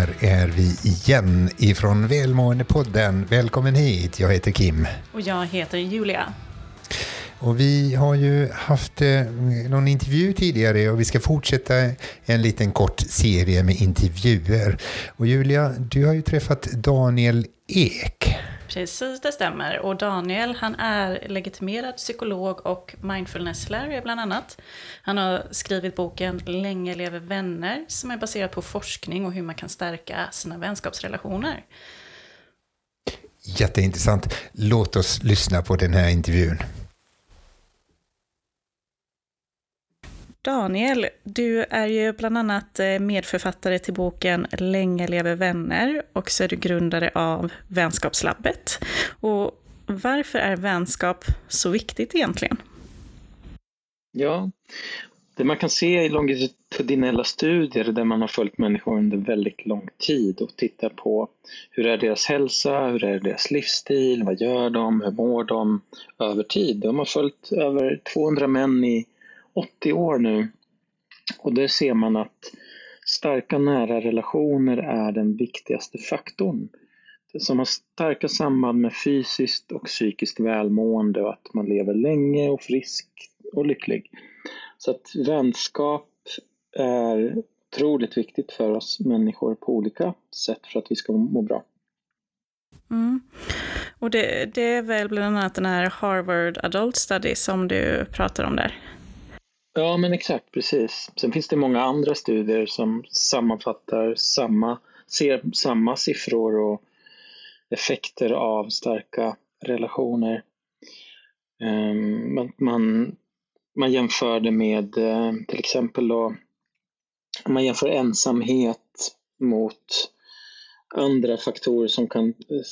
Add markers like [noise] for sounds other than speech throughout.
här är vi igen ifrån Välmåendepodden. Välkommen hit, jag heter Kim. Och jag heter Julia. Och vi har ju haft eh, någon intervju tidigare och vi ska fortsätta en liten kort serie med intervjuer. Och Julia, du har ju träffat Daniel Ek. Precis, det stämmer. Och Daniel, han är legitimerad psykolog och mindfulnesslärare bland annat. Han har skrivit boken Länge lever vänner, som är baserad på forskning och hur man kan stärka sina vänskapsrelationer. Jätteintressant. Låt oss lyssna på den här intervjun. Daniel, du är ju bland annat eh, medförfattare till boken Länge lever vänner och så är du grundare av Vänskapslabbet. Och varför är vänskap så viktigt egentligen? Ja, det man kan se i longitudinella studier där man har följt människor under väldigt lång tid och tittar på hur är deras hälsa, hur är deras livsstil, vad gör de, hur mår de över tid. De har följt över 200 män i 80 år nu. Och där ser man att starka nära relationer är den viktigaste faktorn. Som har starka samband med fysiskt och psykiskt välmående och att man lever länge och frisk och lycklig. Så att vänskap är otroligt viktigt för oss människor på olika sätt för att vi ska må bra. Mm. Och det, det, är väl bland annat den här Harvard Adult Study som du pratar om där? Ja, men exakt, precis. Sen finns det många andra studier som sammanfattar samma, ser samma siffror och effekter av starka relationer. Ehm, man, man, man jämför det med eh, till exempel då, man jämför ensamhet mot andra faktorer som kan eh,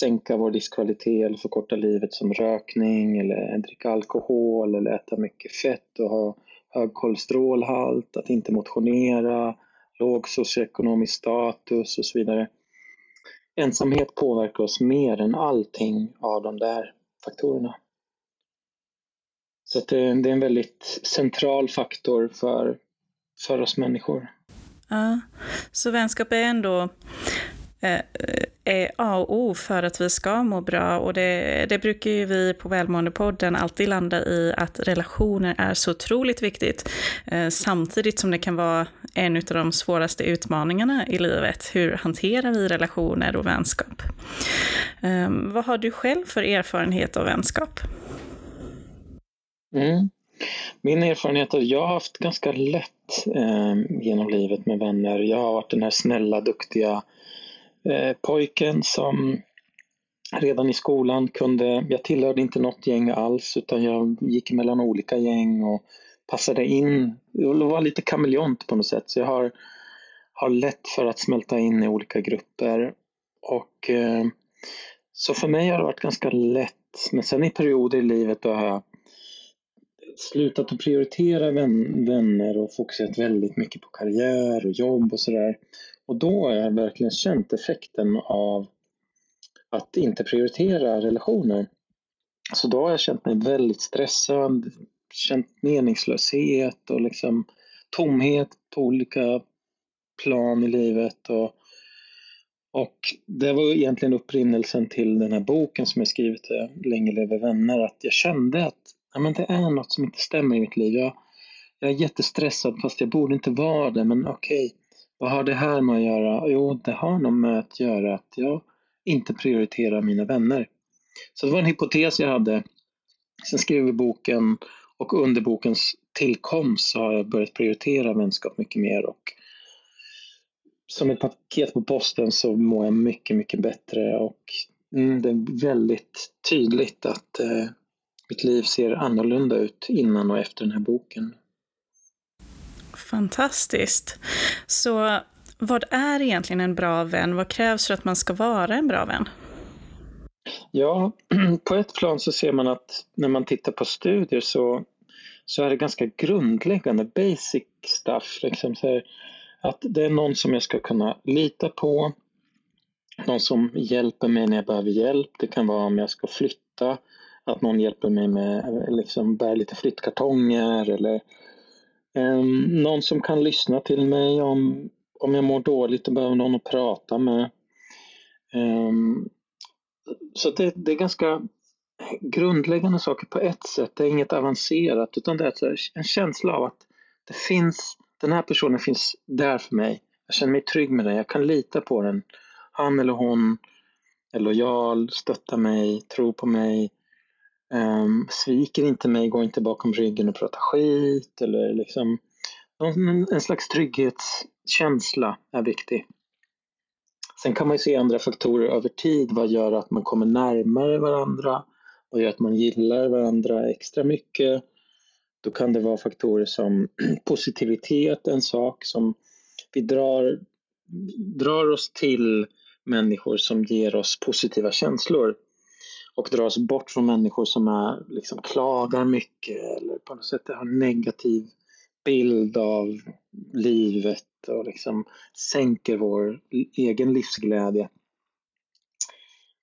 sänka vår livskvalitet eller förkorta livet som rökning eller dricka alkohol eller äta mycket fett och ha hög kolesterolhalt, att inte motionera, låg socioekonomisk status och så vidare. Ensamhet påverkar oss mer än allting av de där faktorerna. Så det, är en väldigt central faktor för, för oss människor. Ja, så vänskap är ändå är A och O för att vi ska må bra. Och det, det brukar ju vi på Välmåendepodden alltid landa i att relationer är så otroligt viktigt. Eh, samtidigt som det kan vara en av de svåraste utmaningarna i livet. Hur hanterar vi relationer och vänskap? Ehm, vad har du själv för erfarenhet av vänskap? Mm. Min erfarenhet är att jag har haft ganska lätt eh, genom livet med vänner. Jag har varit den här snälla, duktiga Eh, pojken som redan i skolan kunde, jag tillhörde inte något gäng alls utan jag gick mellan olika gäng och passade in, jag var lite kameleont på något sätt så jag har, har lätt för att smälta in i olika grupper. Och eh, så för mig har det varit ganska lätt. Men sen i perioder i livet då har jag slutat att prioritera vän, vänner och fokuserat väldigt mycket på karriär och jobb och sådär. Och då har jag verkligen känt effekten av att inte prioritera relationer. Så då har jag känt mig väldigt stressad, känt meningslöshet och liksom tomhet på olika plan i livet. Och, och det var egentligen upprinnelsen till den här boken som jag skrivit, eh, Länge lever vänner, att jag kände att ja, men det är något som inte stämmer i mitt liv. Jag, jag är jättestressad fast jag borde inte vara det, men okej. Okay vad har det här med att göra? Jo, det har nog med att göra att jag inte prioriterar mina vänner. Så det var en hypotes jag hade. Sen skrev vi boken och under bokens tillkomst så har jag börjat prioritera vänskap mycket mer och som ett paket på posten så mår jag mycket, mycket bättre och mm, det är väldigt tydligt att eh, mitt liv ser annorlunda ut innan och efter den här boken. Fantastiskt. Så vad är egentligen en bra vän? Vad krävs för att man ska vara en bra vän? Ja, [clears throat] på ett plan så ser man att när man tittar på studier så, så är det ganska grundläggande, basic stuff. Liksom så här, att det är någon som jag ska kunna lita på, någon som hjälper mig när jag behöver hjälp. Det kan vara om jag ska flytta, att någon hjälper mig med liksom bära lite flyttkartonger eller Ehm, någon som kan lyssna till mig om, om jag mår dåligt och behöver någon att prata med. Ehm, så det, det, är ganska grundläggande saker på ett sätt. Det är inget avancerat utan det är en känsla av att det finns, den här personen finns där för mig. Jag känner mig trygg med den, jag kan lita på den. Han eller hon är lojal, stöttar mig, tror på mig, um, sviker inte mig, går inte bakom ryggen och pratar skit eller liksom en slags trygghetskänsla är viktig. Sen kan man ju se andra faktorer över tid. Vad gör att man kommer närmare varandra? Vad gör att man gillar varandra extra mycket? Då kan det vara faktorer som [clears throat] positivitet, en sak som vi drar, drar oss till människor som ger oss positiva känslor och drar oss bort från människor som är, liksom, klagar mycket eller på något sätt har en negativ bild av livet och liksom sänker vår egen livsglädje.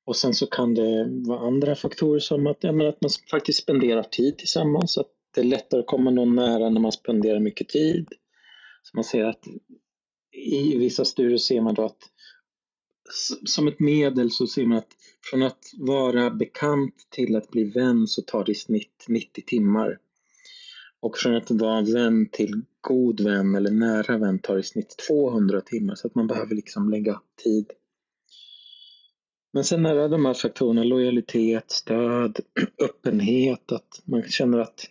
Och sen så kan det vara andra faktorer som att, ja, att man faktiskt spenderar tid tillsammans. Att det är lättare att komma någon nära när man spenderar mycket tid. Så man ser att i vissa studier ser man då att som ett medel så ser man att från att vara bekant till att bli vän så tar det i snitt 90 timmar. Och från att vara vän till god vän eller nära vän tar i snitt 200 timmar så att man behöver liksom lägga tid. Men sen är det de här faktorerna, lojalitet, stöd, [clears throat] öppenhet, att man känner att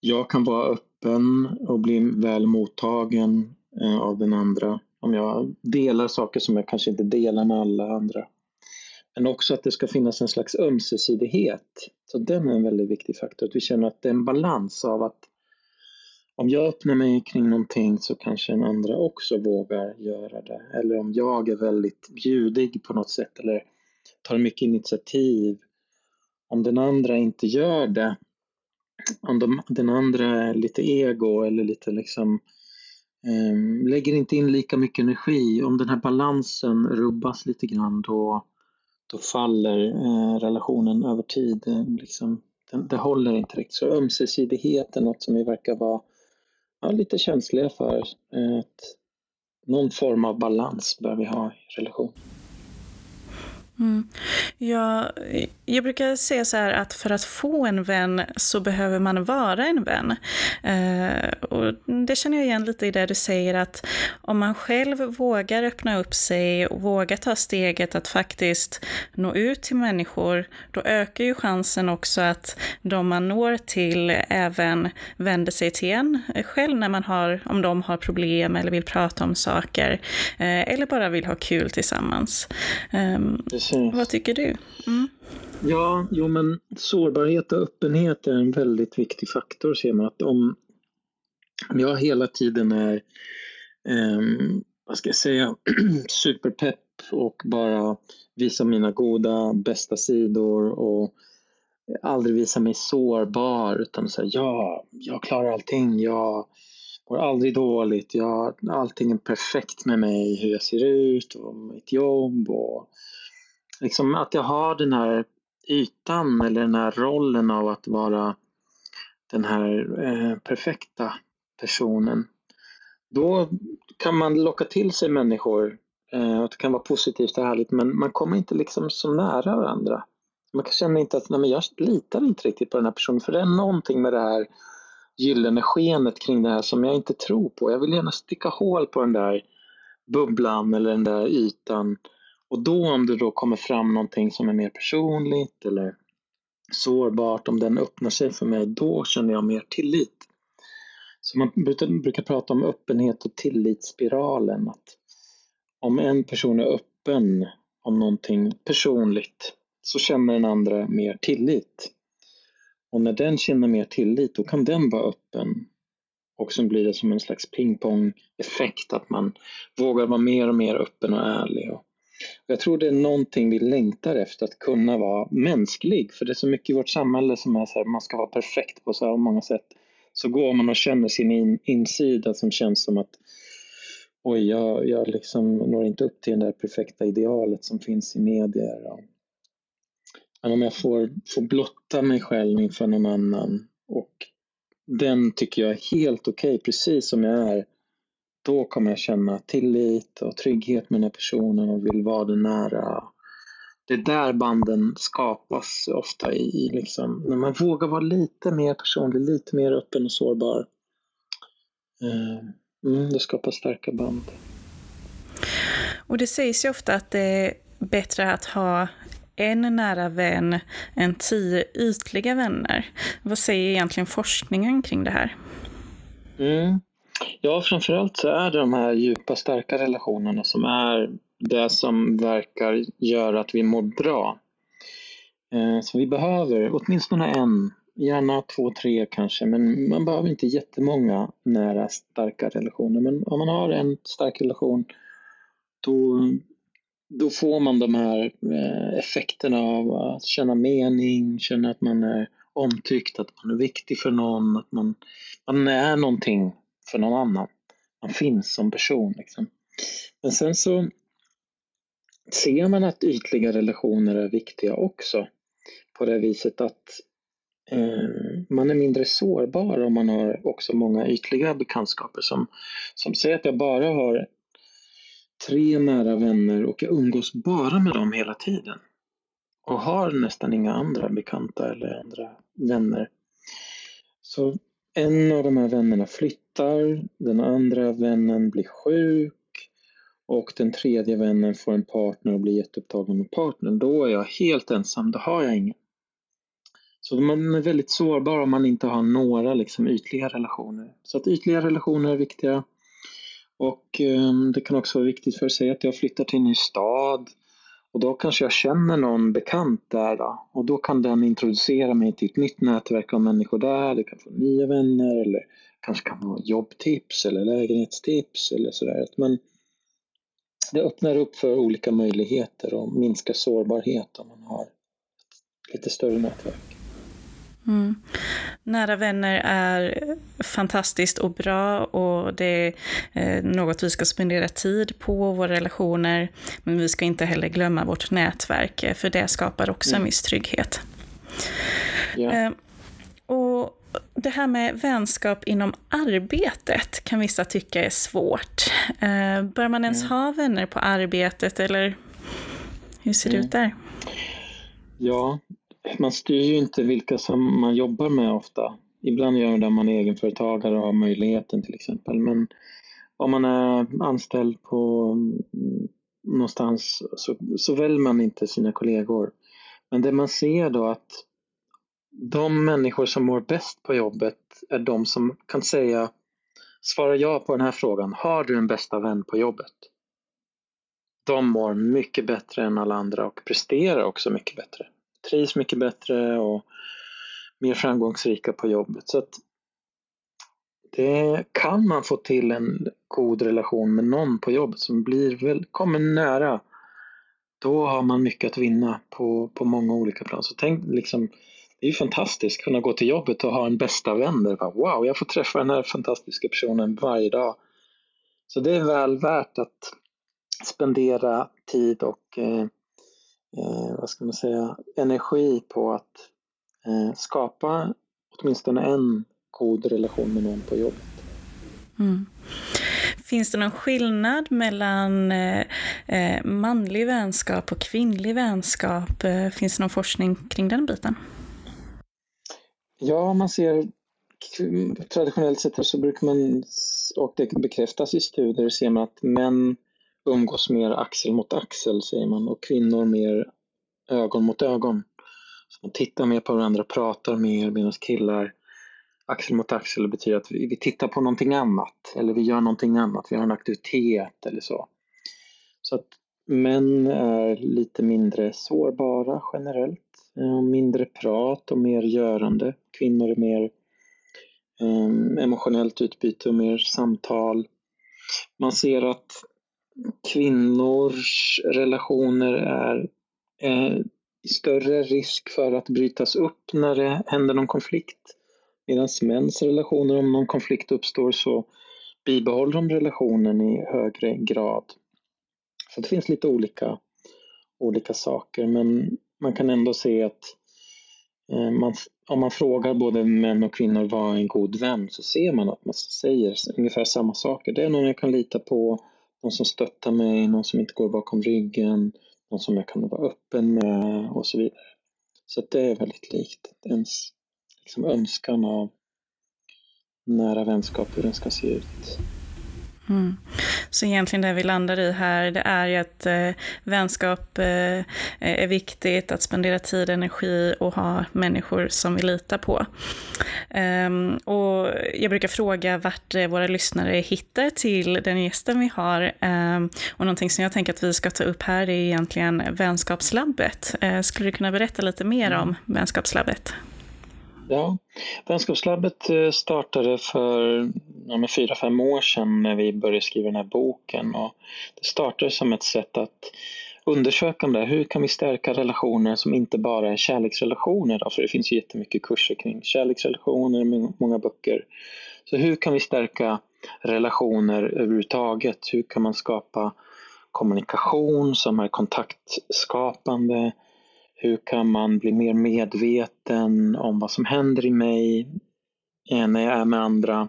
jag kan vara öppen och bli väl mottagen eh, av den andra. Om jag delar saker som jag kanske inte delar med alla andra. Men också att det ska finnas en slags ömsesidighet. Så den är en väldigt viktig faktor, att vi känner att det är en balans av att om jag öppnar mig kring någonting så kanske den andra också vågar göra det. Eller om jag är väldigt bjudig på något sätt eller tar mycket initiativ. Om den andra inte gör det, om de, den andra är lite ego eller lite liksom eh, lägger inte in lika mycket energi, om den här balansen rubbas lite grann då då faller eh, relationen över tid. Eh, liksom, det, det, håller inte riktigt. Så ömsesidighet är något som vi verkar vara ja, lite känsliga för. Eh, att någon form av balans bör vi ha i relation. Mm. Jag, jag brukar säga så här att för att få en vän så behöver man vara en vän. Eh, och det känner jag igen lite i det du säger att om man själv vågar öppna upp sig och vågar ta steget att faktiskt nå ut till människor, då ökar ju chansen också att de man når till även vänder sig till en själv när man har, om de har problem eller vill prata om saker, eh, eller bara vill ha kul tillsammans. Eh, Precis. Vad tycker du? Mm. Ja, jo men sårbarhet och öppenhet är en väldigt viktig faktor ser man. Att om, jag hela tiden är, eh, vad ska jag säga, [clears throat] superpepp och bara visar mina goda, bästa sidor och aldrig visar mig sårbar utan säga ja, jag klarar allting, jag mår aldrig dåligt, jag, allting är perfekt med mig, hur jag ser ut och mitt jobb och liksom att jag har den här ytan eller den här rollen av att vara den här eh, perfekta personen. Då kan man locka till sig människor eh, och det kan vara positivt och härligt men man kommer inte liksom så nära varandra. Man kan känna inte att nej, men jag litar inte riktigt på den här personen för det är någonting med det här gyllene skenet kring det här som jag inte tror på. Jag vill gärna sticka hål på den där bubblan eller den där ytan och då om det då kommer fram någonting som är mer personligt eller sårbart, om den öppnar sig för mig, då känner jag mer tillit. Så man brukar, prata om öppenhet och tillitsspiralen. Att om en person är öppen om någonting personligt så känner den andra mer tillit. Och när den känner mer tillit då kan den vara öppen. Och så blir det som en slags pingpong-effekt att man vågar vara mer och mer öppen och ärlig. Och jag tror det är någonting vi längtar efter, att kunna vara mänsklig. För det är så mycket i vårt samhälle som är så här, man ska vara perfekt på så här många sätt. Så går man och känner sin in, insida som känns som att oj, jag, jag liksom når inte upp till det där perfekta idealet som finns i medier. Men om jag får, får blotta mig själv inför någon annan och den tycker jag är helt okej, okay, precis som jag är då kommer jag känna tillit och trygghet med den här personen och vill vara den nära. Det är där banden skapas ofta i, liksom, när man vågar vara lite mer personlig, lite mer öppen och sårbar. Eh, mm, det skapar starka band. Och det sägs ju ofta att det är bättre att ha en nära vän än tio ytliga vänner. Vad säger egentligen forskningen kring det här? Mm. Ja, framförallt så är det de här djupa, starka relationerna som är det som verkar göra att vi mår bra. Eh, så vi behöver åtminstone en, gärna två, tre kanske, men man behöver inte jättemånga nära, starka relationer. Men om man har en stark relation, då, då får man de här eh, effekterna av att känna mening, känna att man är omtyckt, att man är viktig för någon, att man, man är någonting för någon annan. Man finns som person. Liksom. Men sen så ser man att ytliga relationer är viktiga också. På det viset att eh, man är mindre sårbar om man har också många ytliga bekantskaper som, som säger att jag bara har tre nära vänner och jag umgås bara med dem hela tiden. Och har nästan inga andra bekanta eller andra vänner. Så en av de här vännerna flyttar, den andra vännen blir sjuk och den tredje vännen får en partner och blir jätteupptagen med partnern. Då är jag helt ensam, då har jag ingen. Så man är väldigt sårbar om man inte har några liksom, ytliga relationer. Så att ytliga relationer är viktiga. Och um, det kan också vara viktigt för att säga att jag flyttar till en ny stad och då kanske jag känner någon bekant där då. och då kan den introducera mig till ett nytt nätverk av människor där. Det kan få nya vänner eller kanske kan vara jobbtips eller lägenhetstips eller sådär. Men det öppnar upp för olika möjligheter och minskar sårbarhet om man har lite större nätverk. Mm. Nära vänner är fantastiskt och bra och det är eh, något vi ska spendera tid på, våra relationer. Men vi ska inte heller glömma vårt nätverk, eh, för det skapar också mm. en viss trygghet. Yeah. Och det här med vänskap inom arbetet kan vissa tycka är svårt. Eh, bör man ens mm. ha vänner på arbetet eller hur ser det ut där? Ja, man styr ju inte vilka som man jobbar med ofta. Ibland gör det man är egenföretagare och har möjligheten till exempel. Men om man är anställd på mm, någonstans så, så väljer man inte sina kollegor. Men det man ser då att de människor som mår bäst på jobbet är de som kan säga Svara ja på den här frågan, har du en bästa vän på jobbet? De mår mycket bättre än alla andra och presterar också mycket bättre trivs mycket bättre och mer framgångsrika på jobbet. Så att det kan man få till en god relation med någon på jobbet som blir väl, kommer nära, då har man mycket att vinna på, på många olika plan. Så tänk liksom, det är ju fantastiskt att kunna gå till jobbet och ha en bästa vän där. Wow, jag får träffa den här fantastiska personen varje dag. Så det är väl värt att spendera tid och eh, eh, vad ska man säga, energi på att eh, skapa åtminstone en god relation med någon på jobbet. Mm. Finns det någon skillnad mellan eh, eh manlig vänskap och kvinnlig vänskap? Eh, finns det någon forskning kring den biten? Ja, man ser traditionellt sett så brukar man, och det bekräftas i studier, ser man att män umgås mer axel mot axel säger man och kvinnor mer ögon mot ögon. Så man tittar mer på varandra, pratar mer medan killar axel mot axel betyder att vi, vi tittar på någonting annat eller vi gör någonting annat, vi har en aktivitet eller så. Så att män är lite mindre sårbara generellt, Eh, mindre prat och mer görande. Kvinnor är mer um, emotionellt utbyte och mer samtal. Man ser att kvinnors relationer är eh, större risk för att brytas upp när det händer någon konflikt. Medan mäns relationer, om någon konflikt uppstår så bibehåller de relationen i högre grad. Så det finns lite olika, olika saker men man kan ändå se att eh, man, om man frågar både män och kvinnor vad är en god vän så ser man att man säger ungefär samma saker. Det är någon jag kan lita på, någon som stöttar mig, någon som inte går bakom ryggen, någon som jag kan vara öppen med och så vidare. Så det är väldigt likt ens liksom önskan av nära vänskap, hur den ska se ut. Mm. Så egentligen det vi landar i här, det är ju att eh, vänskap eh, är viktigt, att spendera tid, energi och ha människor som vi litar på. Um, och jag brukar fråga vart våra lyssnare hittar till den gästen vi har. Um, och någonting som jag tänker att vi ska ta upp här är egentligen vänskapslabbet. Uh, skulle du kunna berätta lite mer om vänskapslabbet? Ja, Vänskapslabbet eh, startade för ja, fyra, fem år sedan när vi började skriva den här boken. Och det startade som ett sätt att undersöka det. Hur kan vi stärka relationer som inte bara är kärleksrelationer? Då? För det finns ju jättemycket kurser kring kärleksrelationer, många böcker. Så hur kan vi stärka relationer överhuvudtaget? Hur kan man skapa kommunikation som är kontaktskapande? Hur kan man bli mer medveten om vad som händer i mig när jag är med andra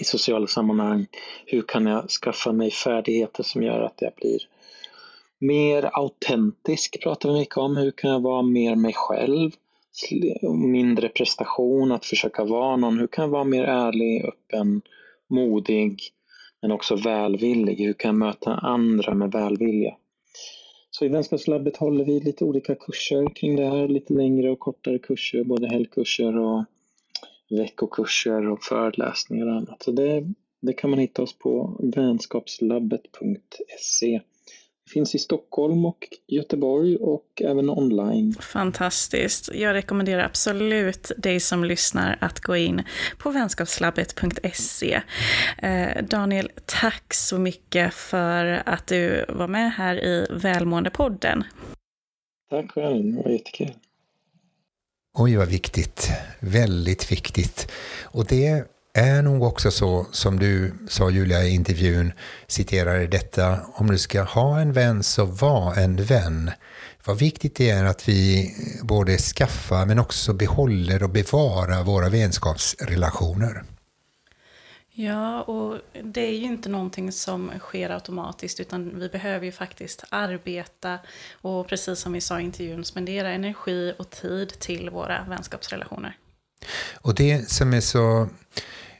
i sociala sammanhang? Hur kan jag skaffa mig färdigheter som gör att jag blir mer autentisk, pratar vi mycket om. Hur kan jag vara mer mig själv? Mindre prestation, att försöka vara någon. Hur kan jag vara mer ärlig, öppen, modig, men också välvillig? Hur kan jag möta andra med välvilja? Så i Vänskapslabbet håller vi lite olika kurser kring det här, lite längre och kortare kurser, både helgkurser och veckokurser och föreläsningar och annat. Så det, det kan man hitta oss på vänskapslabbet.se. Finns i Stockholm och Göteborg och även online. Fantastiskt. Jag rekommenderar absolut dig som lyssnar att gå in på vänskapslabbet.se. Eh, Daniel, tack så mycket för att du var med här i Välmåendepodden. Tack själv, det var jättekul. Oj, vad viktigt. Väldigt viktigt. Och det är nog också så som du sa Julia i intervjun, citerar detta, om du ska ha en vän så var en vän. Vad viktigt det är att vi både skaffar men också behåller och bevarar våra vänskapsrelationer. Ja, och det är ju inte någonting som sker automatiskt utan vi behöver ju faktiskt arbeta och precis som vi sa i intervjun spendera energi och tid till våra vänskapsrelationer. Och det som är så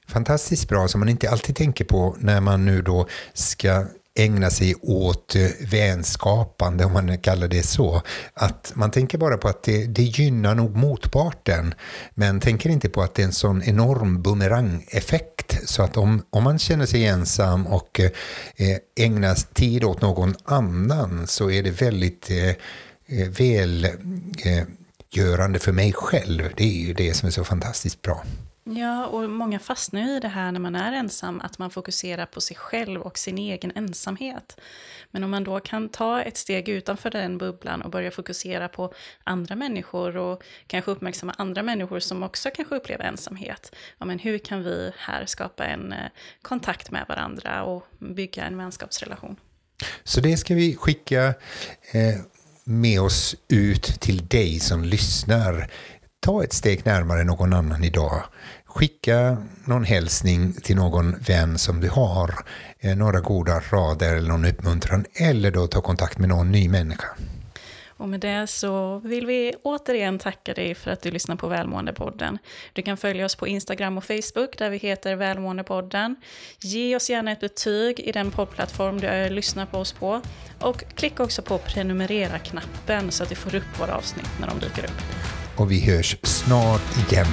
fantastiskt bra som man inte alltid tänker på när man nu då ska ägna sig åt vänskapande, om man kallar det så. Att man tänker bara på att det, det gynnar nog motparten, men tänker inte på att det är en sån enorm bumerangeffekt. Så att om, om man känner sig ensam och eh, ägnar tid åt någon annan så är det väldigt eh välgörande eh, eh för mig själv. Det är ju det som är så fantastiskt bra. Ja, och många fastnar ju i det här när man är ensam, att man fokuserar på sig själv och sin egen ensamhet. Men om man då kan ta ett steg utanför den bubblan och börja fokusera på andra människor och kanske uppmärksamma andra människor som också kanske upplever ensamhet. Ja, men hur kan vi här skapa en eh, kontakt med varandra och bygga en vänskapsrelation? Så det ska vi skicka eh, med oss ut till dig som lyssnar ta ett steg närmare någon annan idag. Skicka någon hälsning till någon vän som du har, eh, några goda rader eller någon uppmuntran, eller då ta kontakt med någon ny människa. Och med det så vill vi återigen tacka dig för att du lyssnar på Välmåendepodden. Du kan följa oss på Instagram och Facebook där vi heter Välmåendepodden. Ge oss gärna ett betyg i den poddplattform du eh, lyssnar på oss på. Och klicka också på prenumerera-knappen så att du får upp våra avsnitt när de dyker upp och vi hörs snart igen.